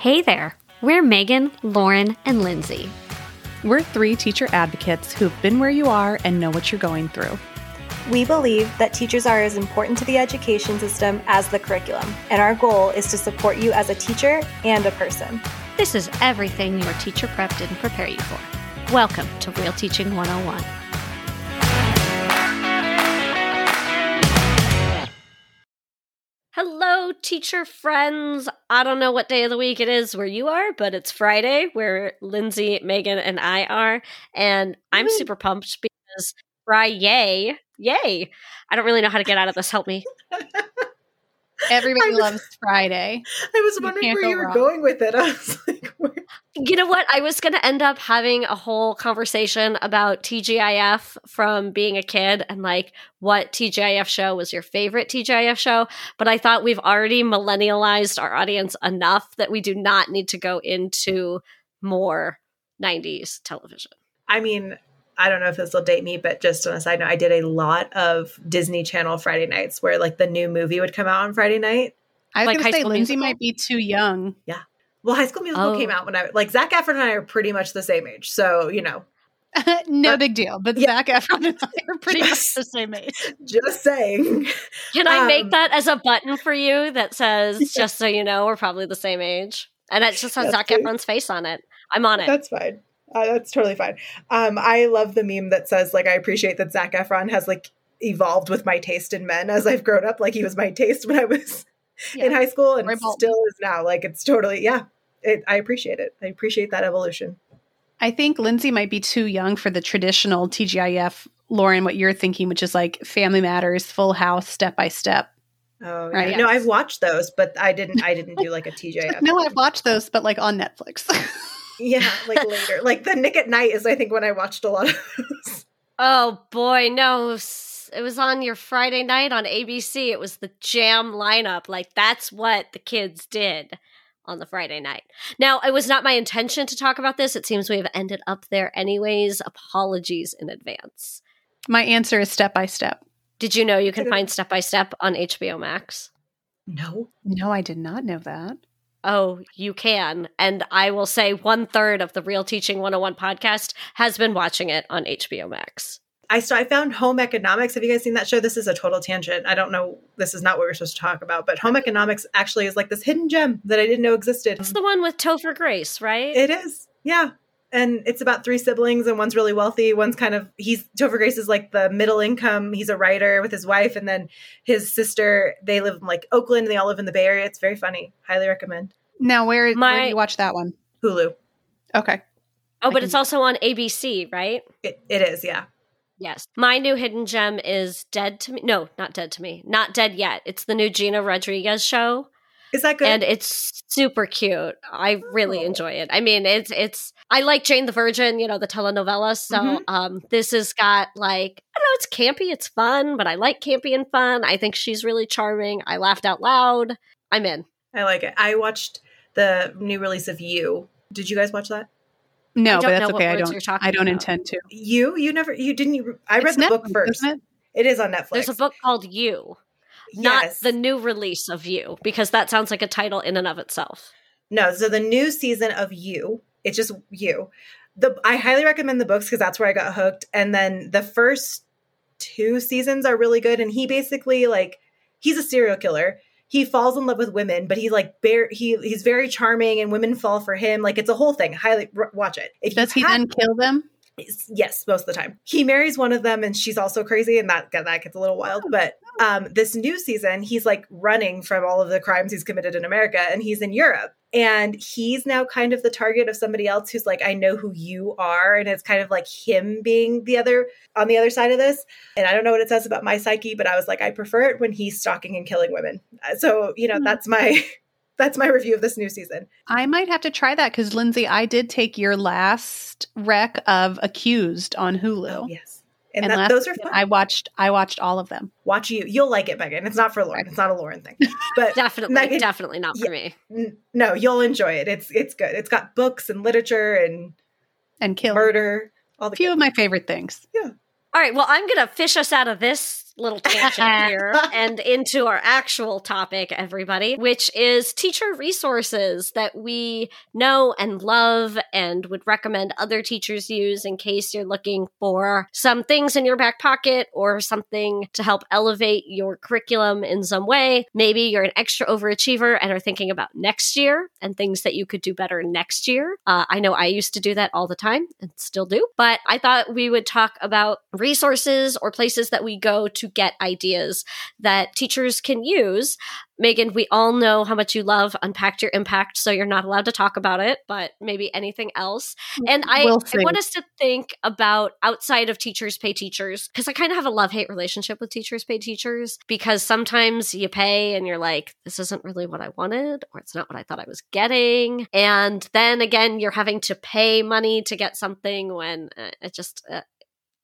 Hey there, we're Megan, Lauren, and Lindsay. We're three teacher advocates who've been where you are and know what you're going through. We believe that teachers are as important to the education system as the curriculum, and our goal is to support you as a teacher and a person. This is everything your teacher prep didn't prepare you for. Welcome to Real Teaching 101. Teacher friends. I don't know what day of the week it is where you are, but it's Friday where Lindsay, Megan, and I are. And I'm Woo. super pumped because Friday, yay. I don't really know how to get out of this. Help me. Everybody was- loves Friday. I was wondering can't where you were wrong. going with it. I was like, where? You know what? I was going to end up having a whole conversation about TGIF from being a kid and like what TGIF show was your favorite TGIF show. But I thought we've already millennialized our audience enough that we do not need to go into more 90s television. I mean, I don't know if this will date me, but just on a side note, I did a lot of Disney Channel Friday nights where like the new movie would come out on Friday night. I was Like gonna say School Lindsay might be too young. Yeah. Well, High School Musical Oh. came out when I like Zac Efron and I are pretty much the same age, so you know, no But- big deal. But Yeah. Zac Efron and I are pretty Yes. much the same age. just saying. Can I make Um, that as a button for you that says, just so you know, we're probably the same age? And it just has Yes, Zac. Efron's face on it. I'm on it. That's fine. Uh, that's totally fine. Um, I love the meme that says like I appreciate that Zac Efron has like evolved with my taste in men as I've grown up. Like he was my taste when I was in high school and still is now. Like it's totally yeah. It, I appreciate it. I appreciate that evolution. I think Lindsay might be too young for the traditional TGIF. Lauren, what you're thinking, which is like Family Matters, Full House, Step by Step. Oh, Right. yeah. no, I've watched those, but I didn't. I didn't do like a TGIF. No, I've watched those, but like on Netflix. Yeah, like later, like the Nick at Nite is. I think when I watched a lot of those. Oh boy, no. It was on your Friday night on ABC. It was the jam lineup. Like that's what the kids did on the Friday night. Now, it was not my intention to talk about this. It seems we have ended up there anyways. Apologies in advance. My answer is Step by Step. Did you know you can find Step by Step on HBO Max? No, No, I did not know that. Oh, you can. And I will say one third of the Real Teaching 101 podcast has been watching it on HBO Max. I so I found Home Economics. Have you guys seen that show? This is a total tangent. I don't know. This is not what we're supposed to talk about, but Home Economics actually is like this hidden gem that I didn't know existed. It's the one with Topher Grace, right? It is, yeah. And it's about three siblings, and one's really wealthy. One's kind of he's Topher Grace is like the middle income. He's a writer with his wife, and then his sister. They live in like Oakland. and They all live in the Bay Area. It's very funny. Highly recommend. Now, where, where My- do you watch that one? Hulu. Okay. oh, I but can- it's also on ABC, right? It, it is, yeah. Yes. My new hidden gem is Dead to Me. No, not Dead to Me. Not Dead Yet. It's the new Gina Rodriguez show. Is that good? And it's super cute. I really Oh. enjoy it. I mean, it's it's I like Jane the Virgin, you know, the telenovela. So Mhm. um this has got like I don't know, it's campy, it's fun, but I like campy and fun. I think she's really charming. I laughed out loud. I'm in. I like it. I watched the new release of You. Did you guys watch that? No, but that's okay. I don't. you're talking I don't about. intend to. You? You never? You didn't? You, I read It's the book first. it? It is on Netflix. There's a book called You, not Yes. the new release of You, because that sounds like a title in and of itself. No, so the new season of You, it's just You. The I highly recommend the books because that's where I got hooked. And then the first two seasons are really good. And he basically like he's a serial killer. He falls in love with women, but he like bear he he's very charming and women fall for him. Like it's a whole thing. Highly r- watch it. If Does he you have- then kill them? yes most of the time he marries one of them and she's also crazy and that that gets a little wild but um this new season he's like running from all of the crimes he's committed in america and he's in europe. And he's now kind of the target of somebody else who's like i know who you are and it's kind of like him being the other on the other side of this. And i don't know what it says about my psyche but i was like i prefer it when he's stalking and killing women. Uh, so you know Hmm. that's my that's my review of this new season. I might have to try that because Lindsay, I did take your last rec of Accused on Hulu, oh yes and, And that, those are fun I watched. I watched all of them. watch you you'll like it megan it's not for lauren it's not a lauren thing but Definitely, Megan- definitely not for me. N- no, you'll enjoy it. It's it's good. It's got books and literature and And kill murder. All the few good- of my favorite things. Yeah. All right, well, I'm going to fish us out of this little tangent here and into our actual topic, everybody, which is teacher resources that we know and love and would recommend other teachers use in case you're looking for some things in your back pocket or something to help elevate your curriculum in some way. Maybe you're an extra overachiever and are thinking about next year and things that you could do better next year. Uh, I know I used to do that all the time and still do, but I thought we would talk about resources or places that we go to get ideas that teachers can use. Megan, we all know how much you love Unpacked Your Impact, so you're not allowed to talk about it, but maybe anything else. And I, We'll I want us to think about outside of teachers pay teachers, because I kind of have a love hate relationship with teachers pay teachers, because sometimes you pay and you're like, this isn't really what I wanted, or it's not what I thought I was getting. And then again, you're having to pay money to get something when uh, it just, uh,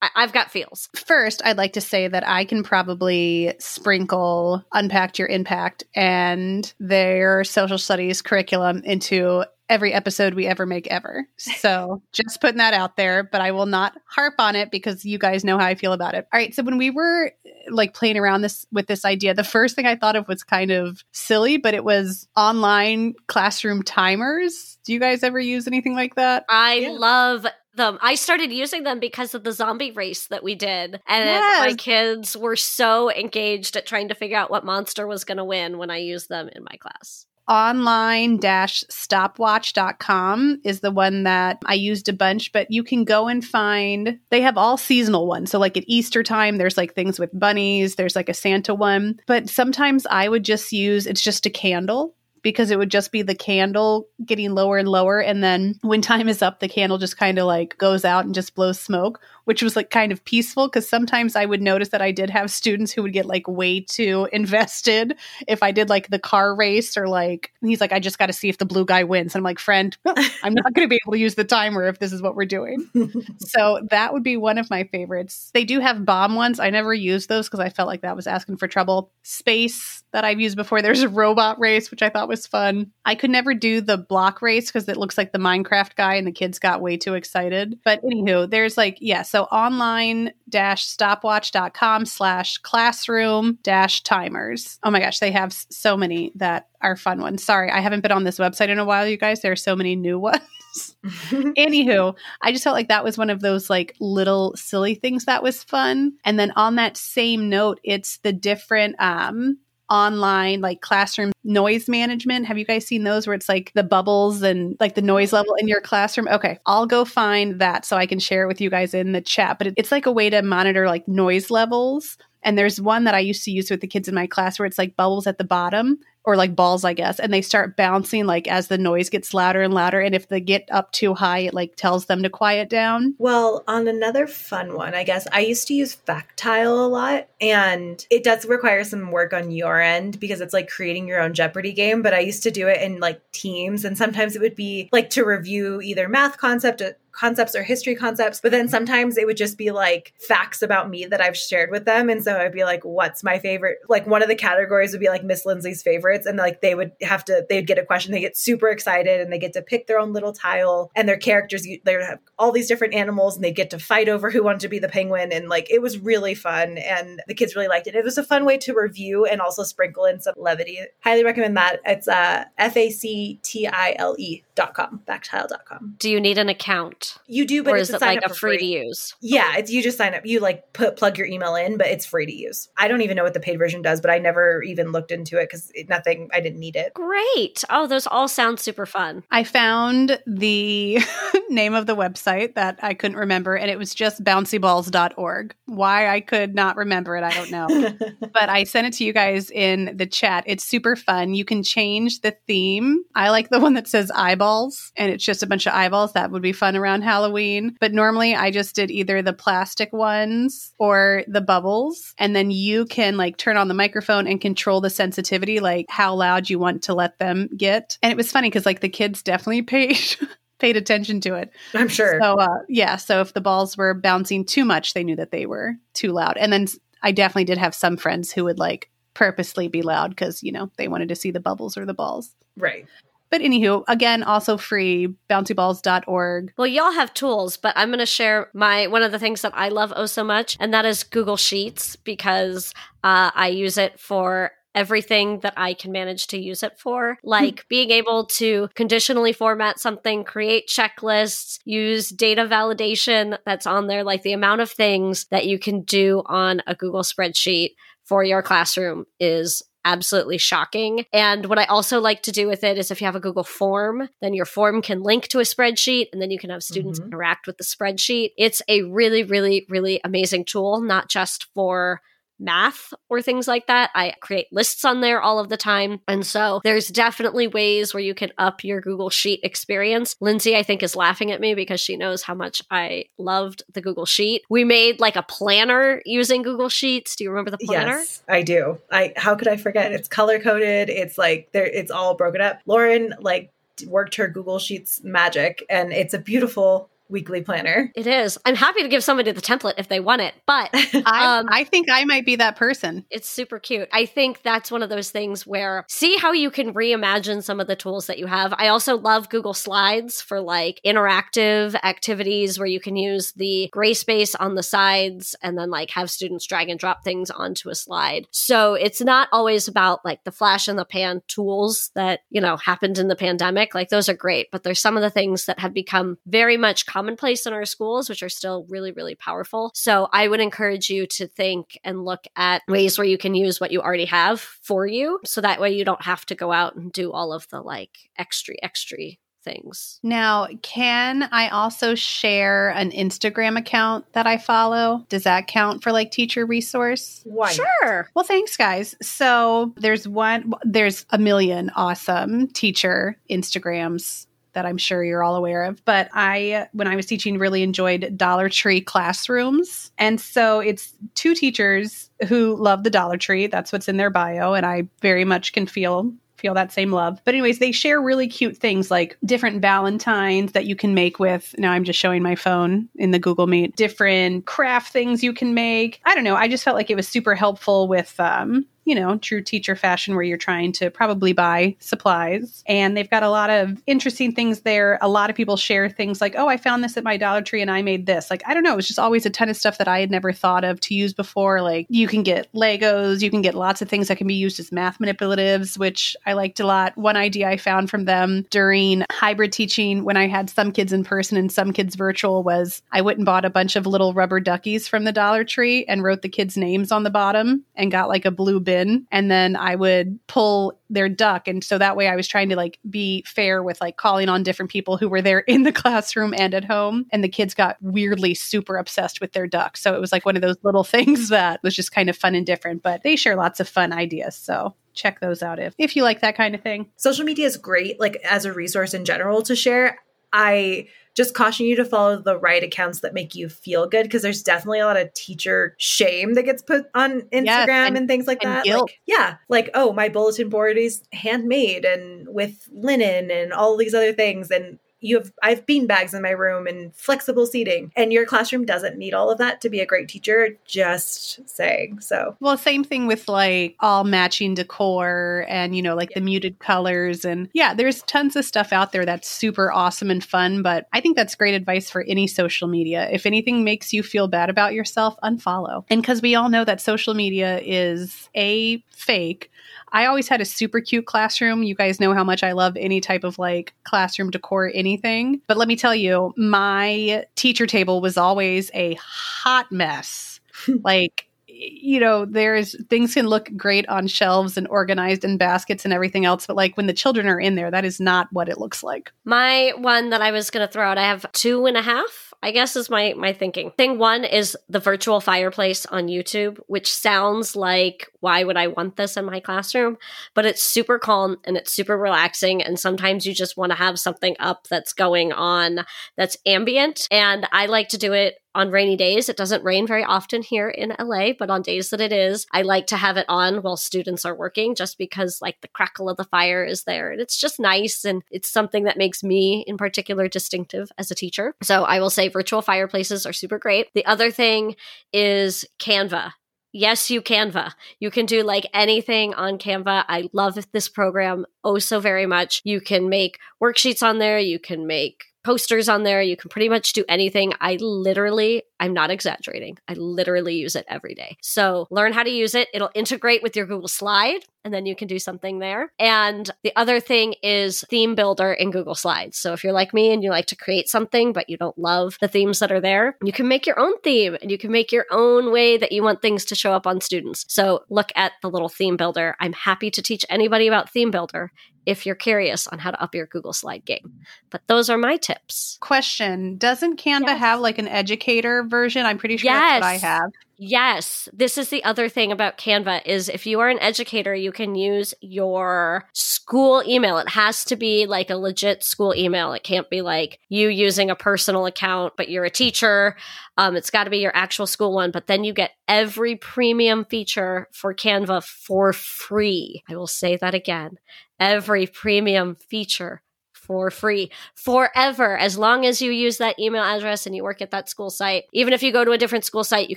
I- I've got feels. First, I'd like to say that I can probably sprinkle Unpacked Your Impact and their social studies curriculum into every episode we ever make ever. So just putting that out there, but I will not harp on it because you guys know how I feel about it. All right. So when we were like playing around this with this idea, the first thing I thought of was kind of silly, but it was online classroom timers. Do you guys ever use anything like that? I Yeah. love them. I started using them because of the zombie race that we did. And Yes. my kids were so engaged at trying to figure out what monster was going to win when I used them in my class. online stopwatch.com is the one that I used a bunch, but you can go and find they have all seasonal ones. So like at Easter time, there's like things with bunnies, there's like a Santa one. But sometimes I would just use it's just a candle because it would just be the candle getting lower and lower. And then when time is up, the candle just kind of like goes out and just blows smoke, which was like kind of peaceful because sometimes I would notice that I did have students who would get like way too invested if I did like the car race or like, he's like, I just got to see if the blue guy wins. And I'm like, friend, I'm not going to be able to use the timer if this is what we're doing. so that would be one of my favorites. They do have bomb ones. I never used those because I felt like that was asking for trouble. Space that I've used before. There's a robot race, which I thought was fun. I could never do the block race because it looks like the Minecraft guy and the kids got way too excited. But anywho, there's like, yeah, so online dash stopwatch.com slash classroom dash timers. Oh my gosh, they have so many that are fun ones. Sorry, I haven't been on this website in a while, you guys. There are so many new ones. Anywho, I just felt like that was one of those like little silly things that was fun. And then on that same note, it's the different um online like classroom noise management. Have you guys seen those where it's like the bubbles and like the noise level in your classroom? Okay, I'll go find that so I can share it with you guys in the chat. But it's like a way to monitor like noise levels. And there's one that I used to use with the kids in my class where it's like bubbles at the bottom or like balls, I guess, and they start bouncing like as the noise gets louder and louder. And if they get up too high, it like tells them to quiet down. Well, on another fun one, I guess I used to use Factile a lot, and it does require some work on your end because it's like creating your own Jeopardy game. But I used to do it in like teams, and sometimes it would be like to review either math concept uh, concepts or history concepts but then sometimes it would just be like facts about me that i've shared with them and so i'd be like what's my favorite like one of the categories would be like miss lindsay's favorites and like they would have to they'd get a question they get super excited and they get to pick their own little tile and their characters they have all these different animals and they'd get to fight over who wanted to be the penguin and like it was really fun and the kids really liked it it was a fun way to review and also sprinkle in some levity highly recommend that it's uh f-a-c-t-i-l-e E dot com factile dot com Do you need an account? you do, but or it's is it like a for free to use? Yeah, it's you just sign up. You like put plug your email in, but it's free to use. I don't even know what the paid version does, but I never even looked into it because nothing. I didn't need it. Great. Oh, those all sound super fun. I found the name of the website that I couldn't remember, and it was just bouncyballs.org. Why I could not remember it, I don't know. but I sent it to you guys in the chat. It's super fun. You can change the theme. I like the one that says eyeballs, and it's just a bunch of eyeballs. That would be fun around Halloween. But normally I just did either the plastic ones or the bubbles. And then you can like turn on the microphone and control the sensitivity, like how loud you want to let them get. And it was funny because like the kids definitely paid. paid attention to it. I'm sure. So uh, yeah, so if the balls were bouncing too much, they knew that they were too loud. And then I definitely did have some friends who would like purposely be loud because you know they wanted to see the bubbles or the balls. right. But anywho, again, also free, bouncyballs.org. Well, y'all have tools, but I'm going to share my one of the things that I love oh so much, and that is Google Sheets because uh, I use it for everything that I can manage to use it for, like being able to conditionally format something, create checklists, use data validation that's on there, like the amount of things that you can do on a Google spreadsheet for your classroom is absolutely shocking. And what I also like to do with it is if you have a Google form, then your form can link to a spreadsheet and then you can have students Mhm. interact with the spreadsheet. It's a really, really, really amazing tool, not just for math or things like that. I create lists on there all of the time. And so there's definitely ways where you can up your Google Sheet experience. Lindsay, I think, is laughing at me because she knows how much I loved the Google Sheet. We made like a planner using Google Sheets. Do you remember the planner? Yes, I do. I how could I forget? It's color coded. It's like there. It's all broken up. Lauren like worked her Google Sheets magic, and it's a beautiful weekly planner. It is. I'm happy to give somebody the template if they want it, but I, Um, I think I might be that person. It's super cute. I think that's one of those things where see how you can reimagine some of the tools that you have. I also love Google Slides for like interactive activities where you can use the gray space on the sides and then like have students drag and drop things onto a slide. So it's not always about like the flash and the pan tools that, you know, happened in the pandemic. Like those are great, but there's some of the things that have become very much commonplace in our schools, which are still really, really powerful. So I would encourage you to think and look at ways where you can use what you already have for you. So that way you don't have to go out and do all of the like extra, extra things. Now, can I also share an Instagram account that I follow? Does that count for like teacher resource? Why? Sure. Well, thanks, guys. So there's one, there's a million awesome teacher Instagrams that I'm sure you're all aware of. But I, when I was teaching, really enjoyed Dollar Tree classrooms. And so it's two teachers who love the Dollar Tree. That's what's in their bio. And I very much can feel feel that same love. But anyways, they share really cute things like different valentines that you can make with now I'm just showing my phone in the Google Meet, different craft things you can make. I don't know, I just felt like it was super helpful with um you know, true teacher fashion where you're trying to probably buy supplies. And they've got a lot of interesting things there. A lot of people share things like, oh, I found this at my Dollar Tree and I made this. Like, I don't know, it was just always a ton of stuff that I had never thought of to use before. Like, you can get Legos, you can get lots of things that can be used as math manipulatives, which I liked a lot. One idea I found from them during hybrid teaching when I had some kids in person and some kids virtual was I went and bought a bunch of little rubber duckies from the Dollar Tree and wrote the kids' names on the bottom and got like a blue bin. And then I would pull their duck. And so that way I was trying to like be fair with like calling on different people who were there in the classroom and at home. And the kids got weirdly super obsessed with their duck. So it was like one of those little things that was just kind of fun and different, but they share lots of fun ideas. So check those out if, if you like that kind of thing. Social media is great, like as a resource in general to share. I just caution you to follow the right accounts that make you feel good because there's definitely a lot of teacher shame that gets put on Instagram and, and- things like and that. guilt. Like, yeah, like oh, my bulletin board is handmade and with linen and all these other things and you have I have bean bags in my room and flexible seating and your classroom doesn't need all of that to be a great teacher just saying so Well, same thing with like all matching decor and, you know, like the muted colors. And yeah, there's tons of stuff out there that's super awesome and fun. But I think that's great advice for any social media. If anything makes you feel bad about yourself, unfollow. And because we all know that social media is a fake. I always had a super cute classroom. You guys know how much I love any type of like classroom decor, anything. But let me tell you, my teacher table was always a hot mess. like, you know, there's things can look great on shelves and organized in baskets and everything else, but like when the children are in there, that is not what it looks like. My one that I was going to throw out, I have two and a half. I guess is my my thinking. Thing one is the virtual fireplace on YouTube, which sounds like why would I want this in my classroom? But it's super calm and it's super relaxing. And sometimes you just want to have something up that's going on that's ambient. And I like to do it on rainy days. It doesn't rain very often here in LA, but on days that it is, I like to have it on while students are working just because like the crackle of the fire is there and it's just nice and it's something that makes me in particular distinctive as a teacher. So I will say virtual fireplaces are super great. The other thing is Canva Yes, you Canva. You can do like anything on Canva. I love this program oh so very much. You can make worksheets on there. You can make posters on there. You can pretty much do anything. I literally, I'm not exaggerating. I literally use it every day. So learn how to use it. It'll integrate with your Google Slide and then you can do something there. And the other thing is theme builder in Google Slides. So if you're like me and you like to create something, but you don't love the themes that are there, you can make your own theme and you can make your own way that you want things to show up on students. So look at the little theme builder. I'm happy to teach anybody about theme builder if you're curious on how to up your Google Slide game. But those are my tips. Question Doesn't Canva Yes. have like an educator version? I'm pretty sure that's what I have. Yes, this is the other thing about Canva is if you are an educator, you can use your school email. It has to be like a legit school email. It can't be like you using a personal account, but you're a teacher. Um, it's got to be your actual school one. But then you get every premium feature for Canva for free. I will say that again. Every premium feature for free forever as long as you use that email address and you work at that school site. Even if you go to a different school site, you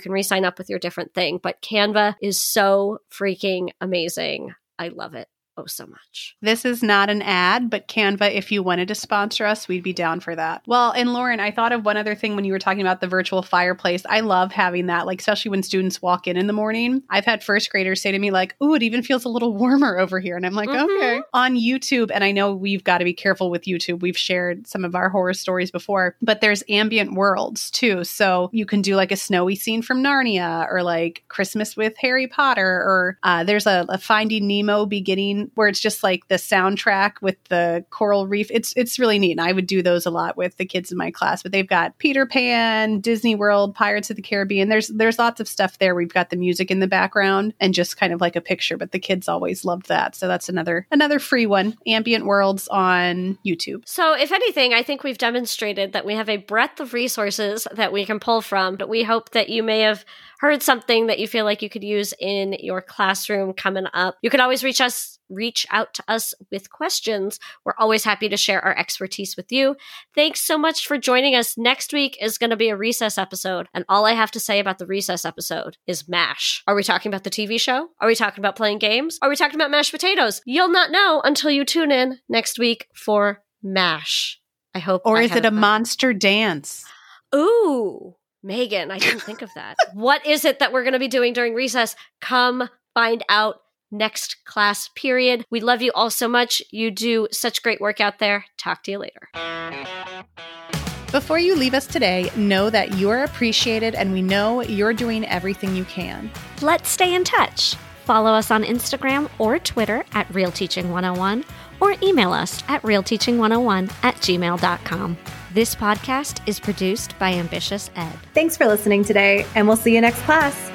can re sign up with your different thing. But Canva is so freaking amazing. I love it oh so much. This is not an ad, but Canva, if you wanted to sponsor us, we'd be down for that. Well, and Lauren, I thought of one other thing when you were talking about the virtual fireplace. I love having that, like, especially when students walk in in the morning. I've had first graders say to me, like, ooh, it even feels a little warmer over here. And I'm like, Mhm. okay. On YouTube, and I know we've got to be careful with YouTube. We've shared some of our horror stories before, but there's ambient worlds too. So you can do like a snowy scene from Narnia or like Christmas with Harry Potter, or uh, there's a, a Finding Nemo beginning where it's just like the soundtrack with the coral reef. It's it's really neat. And I would do those a lot with the kids in my class. But they've got Peter Pan, Disney World, Pirates of the Caribbean. There's there's lots of stuff there. We've got the music in the background and just kind of like a picture. But the kids always loved that. So that's another another free one. Ambient Worlds on YouTube. So, if anything, I think we've demonstrated that we have a breadth of resources that we can pull from, but we hope that you may have heard something that you feel like you could use in your classroom coming up. You can always reach us reach out to us with questions. We're always happy to share our expertise with you. Thanks so much for joining us. Next week is going to be a recess episode, and all I have to say about the recess episode is MASH. Are we talking about the TV show? Are we talking about playing games? Are we talking about mashed potatoes? You'll not know until you tune in next week for MASH. I hope. Or I is it a monster dance? Ooh, Megan, I didn't think of that. what is it that we're going to be doing during recess? Come find out next class period. We love you all so much. You do such great work out there. Talk to you later. Before you leave us today, know that you're appreciated and we know you're doing everything you can. Let's stay in touch. Follow us on Instagram or Twitter at RealTeaching101 or email us at realteaching101 at gmail.com. This podcast is produced by Ambitious Ed. Thanks for listening today, and we'll see you next class.